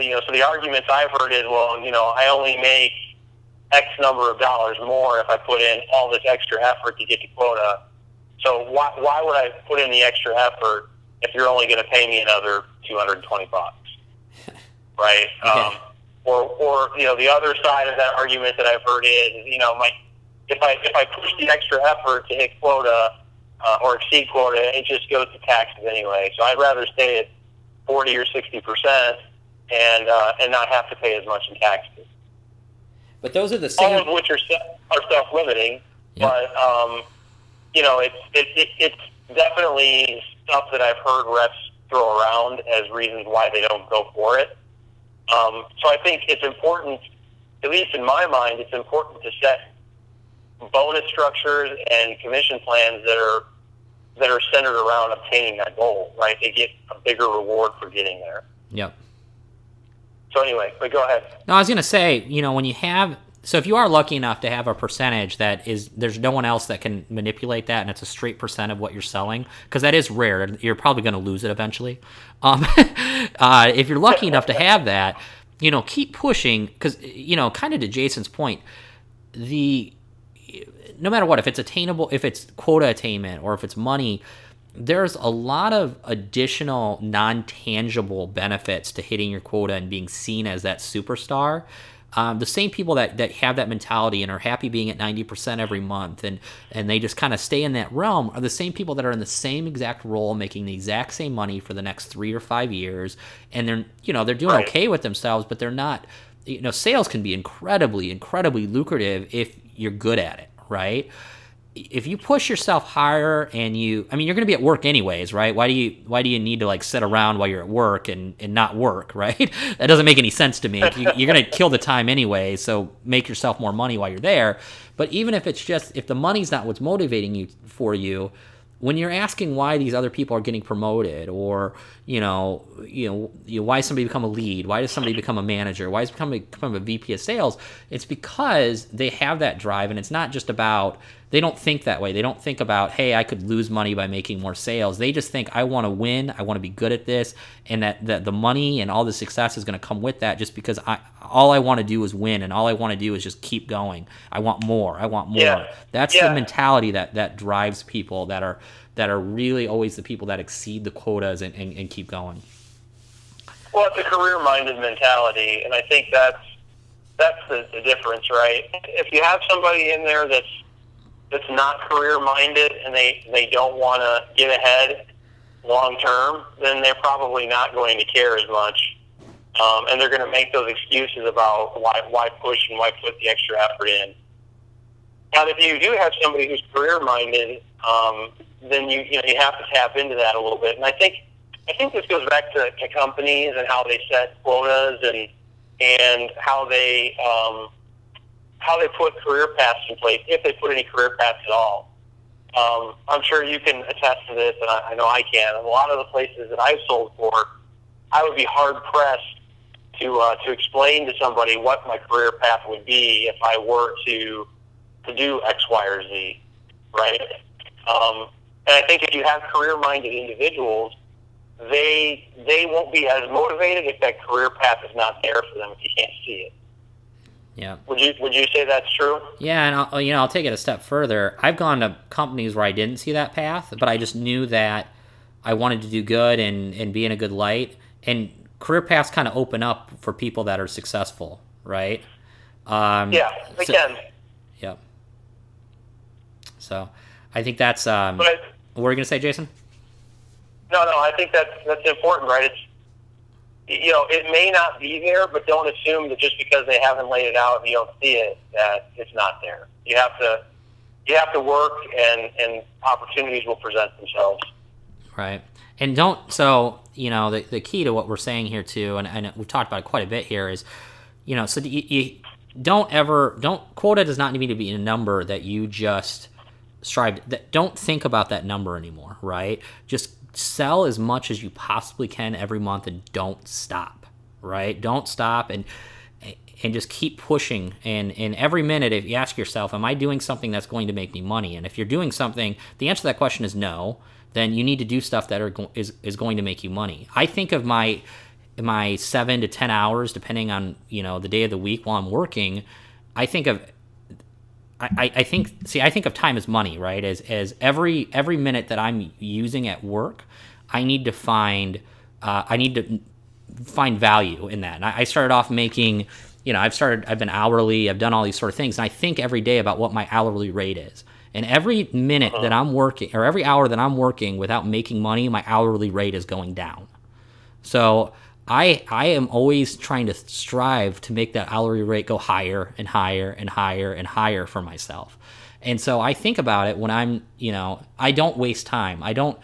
you know, so the arguments I've heard is, well, you know, I only make X number of dollars more if I put in all this extra effort to get to quota. So why why would I put in the extra effort if you're only going to pay me another 220 bucks, right? Um, or or you know, the other side of that argument that I've heard is, you know, my if I if I push the extra effort to hit quota uh, or exceed quota, it just goes to taxes anyway. So I'd rather stay at 40 or 60 percent and uh, and not have to pay as much in taxes. But those are the same. All of which are are self limiting. Yep. But um, you know, it's it, it, it's definitely stuff that I've heard reps throw around as reasons why they don't go for it. Um, so I think it's important, at least in my mind, it's important to set bonus structures and commission plans that are that are centered around obtaining that goal, right? They get a bigger reward for getting there. Yep. So anyway, but go ahead. No, I was gonna say, you know, when you have so if you are lucky enough to have a percentage that is there's no one else that can manipulate that and it's a straight percent of what you're selling because that is rare you're probably going to lose it eventually um, uh, if you're lucky enough to have that you know keep pushing because you know kind of to jason's point the no matter what, if it's attainable, if it's quota attainment or if it's money, there's a lot of additional non tangible benefits to hitting your quota and being seen as that superstar. Um, the same people that, that have that mentality and are happy being at 90% every month and, and they just kind of stay in that realm are the same people that are in the same exact role making the exact same money for the next three or five years and they're you know they're doing right. okay with themselves but they're not you know sales can be incredibly incredibly lucrative if you're good at it right? If you push yourself higher and you, I mean, you're going to be at work anyways, right? Why do you, why do you need to like sit around while you're at work and, and not work, right? that doesn't make any sense to me. You, you're going to kill the time anyway, so make yourself more money while you're there. But even if it's just, if the money's not what's motivating you for you, when you're asking why these other people are getting promoted or you know you know, why somebody become a lead why does somebody become a manager why does somebody become a vp of sales it's because they have that drive and it's not just about they don't think that way they don't think about hey i could lose money by making more sales they just think i want to win i want to be good at this and that, that the money and all the success is going to come with that just because i all i want to do is win and all i want to do is just keep going i want more i want more yeah. that's yeah. the mentality that that drives people that are that are really always the people that exceed the quotas and, and, and keep going. Well, it's a career-minded mentality, and I think that's that's the, the difference, right? If you have somebody in there that's that's not career-minded and they they don't want to get ahead long term, then they're probably not going to care as much, um, and they're going to make those excuses about why why push and why put the extra effort in. Now, if you do have somebody who's career-minded, um, then you you know you have to tap into that a little bit, and I think I think this goes back to, to companies and how they set quotas and and how they um, how they put career paths in place, if they put any career paths at all. Um, I'm sure you can attest to this, and I, I know I can. a lot of the places that I've sold for, I would be hard pressed to uh, to explain to somebody what my career path would be if I were to to do X, Y, or Z, right? Um, and I think if you have career-minded individuals, they they won't be as motivated if that career path is not there for them if you can't see it. Yeah. Would you Would you say that's true? Yeah, and I'll, you know I'll take it a step further. I've gone to companies where I didn't see that path, but I just knew that I wanted to do good and and be in a good light. And career paths kind of open up for people that are successful, right? Um, yeah, they so, can. Yep. So, I think that's. Um, what were you gonna say, Jason? No, no, I think that's that's important, right? It's you know, it may not be there, but don't assume that just because they haven't laid it out and you don't see it, that it's not there. You have to, you have to work, and and opportunities will present themselves. Right, and don't. So you know, the the key to what we're saying here too, and, and we've talked about it quite a bit here, is you know, so you, you don't ever don't quota does not need to be a number that you just strive. That don't think about that number anymore. Right, just sell as much as you possibly can every month and don't stop right? Don't stop and and just keep pushing. And in every minute if you ask yourself am i doing something that's going to make me money? And if you're doing something the answer to that question is no then you need to do stuff that are is, is going to make you money. I think of my my seven to ten hours depending on you know the day of the week while i'm working i think of I, I think see I think of time as money, right? As as every every minute that I'm using at work, I need to find uh, I need to find value in that. And I, I started off making, you know, I've started I've been hourly, I've done all these sort of things, and I think every day about what my hourly rate is. And every minute that I'm working, or every hour that I'm working without making money, my hourly rate is going down. So I I am always trying to strive to make that hourly rate go higher and higher and higher and higher for myself. And so I think about it when I'm, you know, I don't waste time. I don't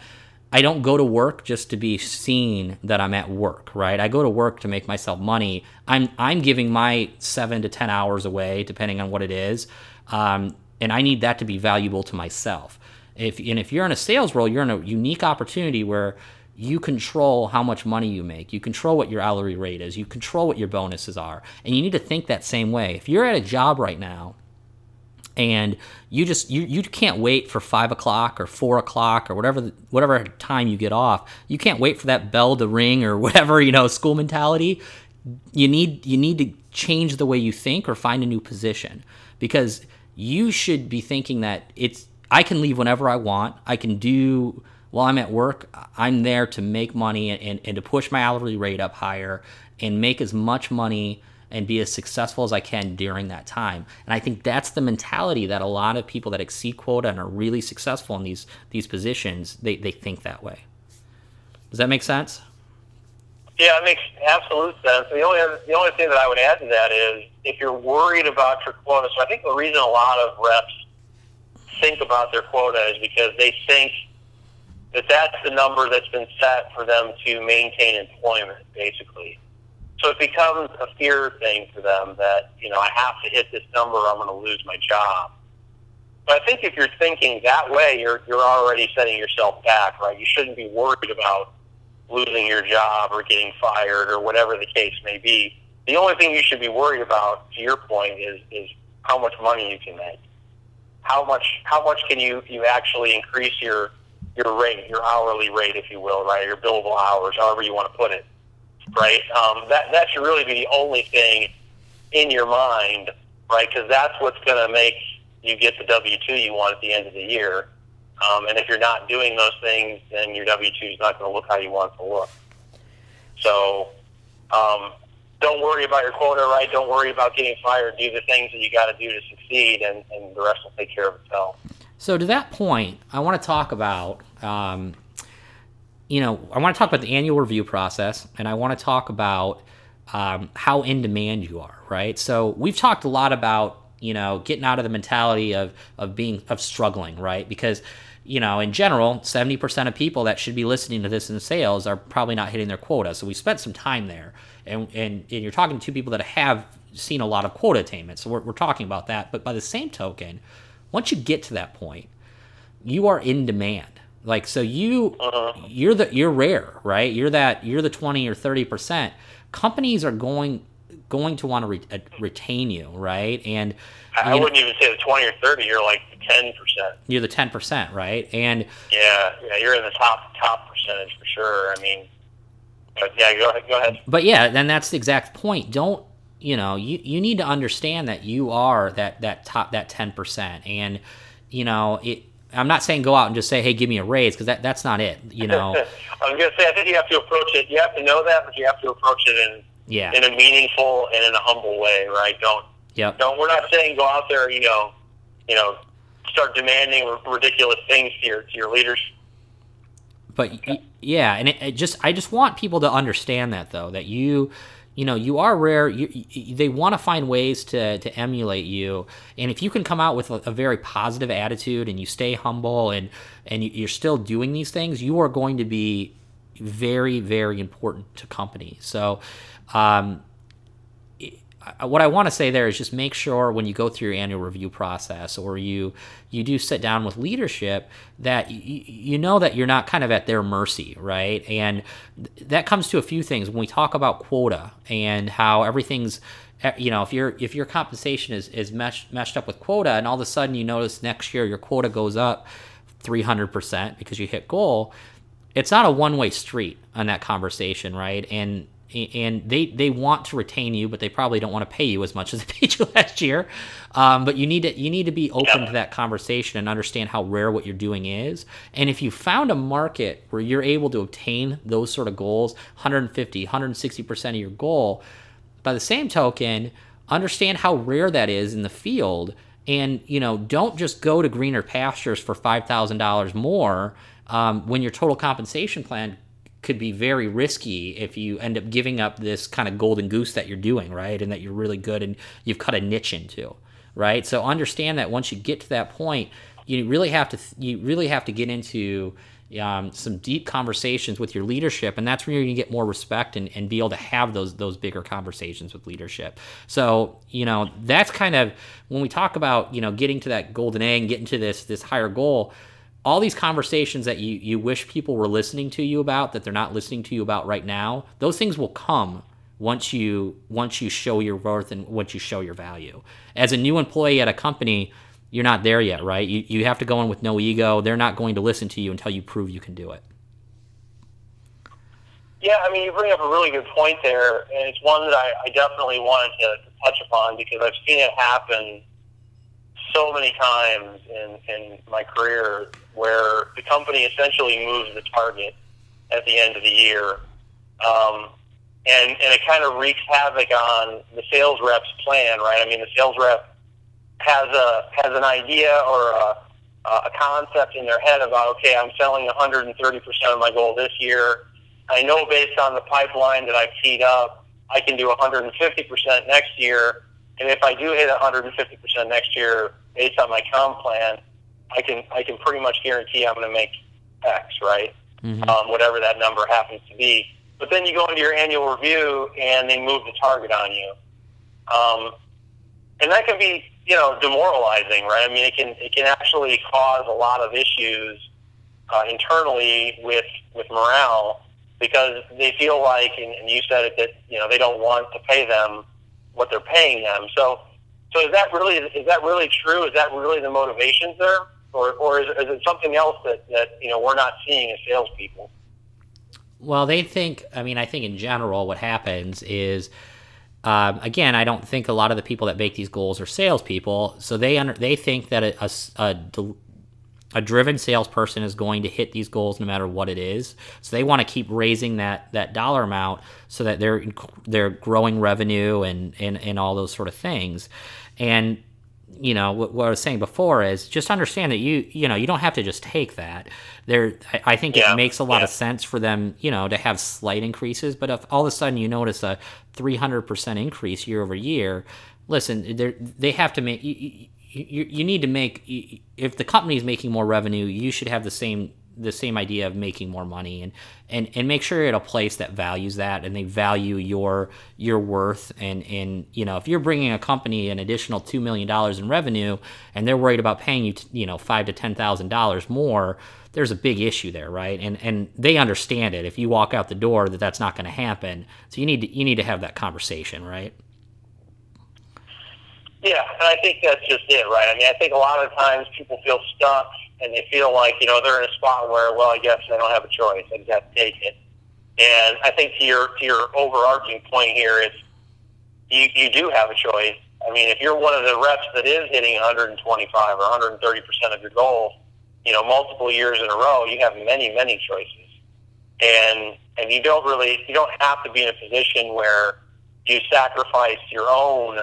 I don't go to work just to be seen that I'm at work, right? I go to work to make myself money. I'm I'm giving my 7 to 10 hours away depending on what it is. Um, and I need that to be valuable to myself. If and if you're in a sales role, you're in a unique opportunity where you control how much money you make. You control what your hourly rate is. You control what your bonuses are. And you need to think that same way. If you're at a job right now and you just you, you can't wait for five o'clock or four o'clock or whatever whatever time you get off, you can't wait for that bell to ring or whatever, you know, school mentality. You need you need to change the way you think or find a new position. Because you should be thinking that it's I can leave whenever I want. I can do while I'm at work, I'm there to make money and, and, to push my hourly rate up higher and make as much money and be as successful as I can during that time. And I think that's the mentality that a lot of people that exceed quota and are really successful in these these positions, they, they think that way. Does that make sense? Yeah, it makes absolute sense. The only the only thing that I would add to that is if you're worried about your quota. So I think the reason a lot of reps think about their quota is because they think that that's the number that's been set for them to maintain employment, basically. So it becomes a fear thing for them that, you know, I have to hit this number or I'm going to lose my job. But I think if you're thinking that way, you're, you're already setting yourself back, right? You shouldn't be worried about losing your job or getting fired or whatever the case may be. The only thing you should be worried about, to your point, is, is how much money you can make. How much, how much can you, you actually increase your, your rate, your hourly rate, if you will, right? Your billable hours, however you want to put it, right? Um, that that should really be the only thing in your mind, right? Because that's what's going to make you get the W two you want at the end of the year. Um, and if you're not doing those things, then your W two is not going to look how you want it to look. So, um, don't worry about your quota, right? Don't worry about getting fired. Do the things that you got to do to succeed, and, and the rest will take care of itself. So to that point, I want to talk about, um, you know, I want to talk about the annual review process, and I want to talk about um, how in demand you are, right? So we've talked a lot about, you know, getting out of the mentality of of being of struggling, right? Because you know, in general, 70% of people that should be listening to this in sales are probably not hitting their quota. So we spent some time there. And, and, and you're talking to two people that have seen a lot of quota attainment. So we're, we're talking about that. But by the same token, once you get to that point, you are in demand. Like so you uh-huh. you're the you're rare, right? You're that you're the 20 or 30%. Companies are going going to want to re- uh, retain you, right? And I, wouldn't know, even say the 20 or 30, you're like 10%. You're the 10%, right? And yeah, yeah, you're in the top top percentage for sure. I mean, but yeah, go ahead, go ahead. But yeah, then that's the exact point. Don't you know? You you need to understand that you are that that top that 10%, and you know it. I'm not saying go out and just say, "Hey, give me a raise," because that that's not it. You know. I was gonna say I think you have to approach it. You have to know that, but you have to approach it in yeah in a meaningful and in a humble way, right? Don't Yep. Don't. We're not saying go out there, you know, you know, start demanding ridiculous things to your to your leaders. But yeah, and it, it just I just want people to understand that though that you you know you are rare you, you, they want to find ways to, to emulate you. And if you can come out with a, a very positive attitude and you stay humble and and you're still doing these things you are going to be very very important to companies so um, what I want to say there is just make sure when you go through your annual review process or you you do sit down with leadership that you, you know that you're not kind of at their mercy, right? And that comes to a few things when we talk about quota and how everything's eh, you know if your if your compensation is is meshed meshed up with quota and all of a sudden you notice next year your quota goes up 300% because you hit goal it's not a one-way street on that conversation right and and they they want to retain you, but they probably don't want to pay you as much as they paid you last year. Um, but you need to you need to be open to that conversation and understand how rare what you're doing is. And if you found a market where you're able to obtain those sort of goals, 150, 160 percent of your goal, by the same token, understand how rare that is in the field. And you know, don't just go to greener pastures for five thousand dollars more um, when your total compensation plan could be very risky if you end up giving up this kind of golden goose that you're doing, right? And that you're really good and you've cut a niche into, right? So understand that once you get to that point, you really have to you really have to get into um, some deep conversations with your leadership, and that's where you're gonna get more respect and, and be able to have those those bigger conversations with leadership. So you know that's kind of when we talk about you know getting to that golden egg and getting to this this higher goal all these conversations that you, you wish people were listening to you about that they're not listening to you about right now those things will come once you once you show your worth and once you show your value. As a new employee at a company you're not there yet right? You, you have to go in with no ego. They're not going to listen to you until you prove you can do it. Yeah i mean you bring up a really good point there and it's one that i, I definitely wanted to, to touch upon because i've seen it happen so many times in, in my career where the company essentially moves the target at the end of the year. Um, and, and it kind of wreaks havoc on the sales rep's plan, right? I mean, the sales rep has a has an idea or a, a concept in their head about, okay, I'm selling 130% of my goal this year. I know based on the pipeline that I've teed up, I can do 150% next year. And if I do hit 150% next year, based on my comp plan, I can I can pretty much guarantee I'm going to make X, right? Mm-hmm. Um, whatever that number happens to be. But then you go into your annual review and they move the target on you, um, and that can be you know demoralizing, right? I mean, it can it can actually cause a lot of issues uh, internally with with morale because they feel like, and, and you said it, that you know they don't want to pay them what they're paying them. So so is that really is that really true? Is that really the motivations there, or or is, is it something else that that you know we're not seeing as salespeople? Well, they think. I mean, I think in general, what happens is. Um, again, I don't think a lot of the people that make these goals are salespeople, so they under, they think that a, a, a driven salesperson is going to hit these goals no matter what it is. So they want to keep raising that that dollar amount so that they're they're growing revenue and and, and all those sort of things. And you know what, what I was saying before is just understand that you you know you don't have to just take that. There, I, I think yeah. it makes a lot yeah. of sense for them you know to have slight increases. But if all of a sudden you notice a 300 percent increase year over year, listen, they they have to make. You, you, you need to make if the company is making more revenue, you should have the same the same idea of making more money and and and make sure you're at a place that values that and they value your your worth. And and you know if you're bringing a company an additional two million dollars in revenue and they're worried about paying you you know five to ten thousand dollars more there's a big issue there right? And and they understand it. If you walk out the door that that's not going to happen. So you need to you need to have that conversation right? Yeah, and I think that's just it, right? I mean, I think a lot of times people feel stuck and they feel like, you know, they're in a spot where, well, I guess they don't have a choice. I just have to take it. And I think to your to your overarching point here is you, you do have a choice. I mean, if you're one of the reps that is hitting 125 or 130 percent of your goals, you know, multiple years in a row, you have many, many choices. And and you don't really you don't have to be in a position where you sacrifice your own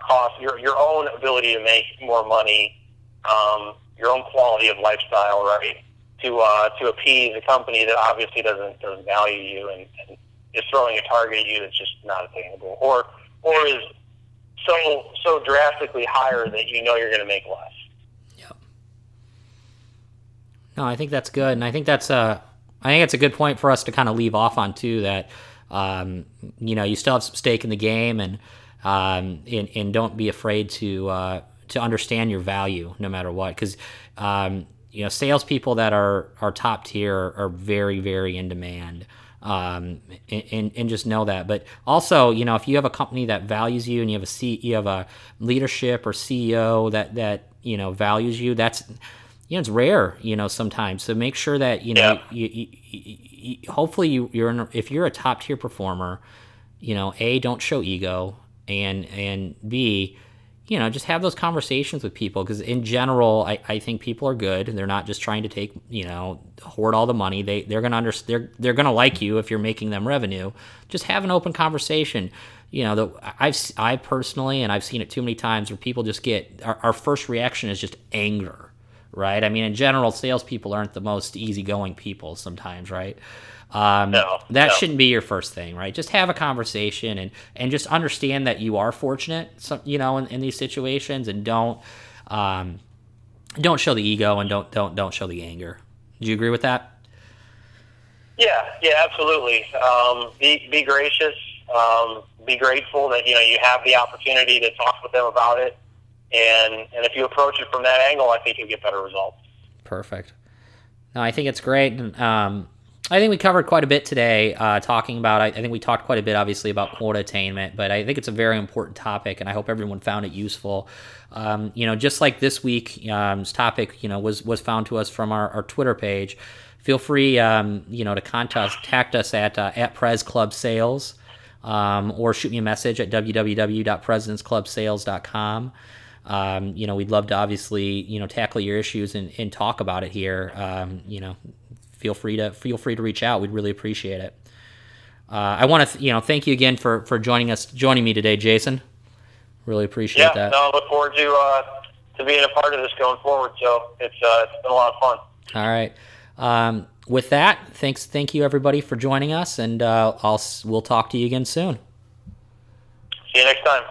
cost, your your own ability to make more money, um, your own quality of lifestyle, right? To uh, to appease a company that obviously doesn't doesn't value you and, and is throwing a target at you that's just not attainable, or or is so so drastically higher that you know you're going to make less. Yep. No, I think that's good, and I think that's a I think it's a good point for us to kind of leave off on too. That um, you know you still have some stake in the game, and um, and, and don't be afraid to uh, to understand your value no matter what because um, you know salespeople that are are top tier are very very in demand. Um, and, and just know that. But also, you know, if you have a company that values you and you have a C, you have a leadership or CEO that that you know values you, that's you know it's rare. You know, sometimes. So make sure that you know, yeah. you, you, you, hopefully you, you're in, if you're a top tier performer, you know, a don't show ego and and b you know just have those conversations with people because in general I, I think people are good they're not just trying to take you know hoard all the money. They they're gonna under, they're, they're gonna like you if you're making them revenue. Just have an open conversation. You know the, i've i personally and i've seen it too many times where people just get our, our first reaction is just anger right i mean in general salespeople aren't the most easygoing people sometimes right um, no, that no. shouldn't be your first thing, right? Just have a conversation and and just understand that you are fortunate, some, you know, in, in these situations, and don't um, don't show the ego and don't don't don't show the anger. Do you agree with that? Yeah, yeah, absolutely. Um, be be gracious. Um, be grateful that you know you have the opportunity to talk with them about it, and and if you approach it from that angle, I think you'll get better results. Perfect. No, I think it's great. Um, I think we covered quite a bit today, uh, talking about. I, I, think we talked quite a bit, obviously, about quota attainment, but I think it's a very important topic, and I hope everyone found it useful. Um, you know, just like this week's um, topic, you know, was was found to us from our, our Twitter page. Feel free, um, you know, to contact us at uh, at Pres Club Sales, um, or shoot me a message at www.presidentsclubsales.com. Um, you know, we'd love to obviously, you know, tackle your issues and, and talk about it here. Um, you know, feel free to feel free to reach out. We'd really appreciate it. Uh, I want to, th- you know, thank you again for for joining us, joining me today, Jason. Really appreciate yeah, that. Yeah, no, look forward to uh, to being a part of this going forward. So it's uh, it's been a lot of fun. All right. Um, with that, thanks, thank you everybody for joining us, and uh, I'll we'll talk to you again soon. See you next time.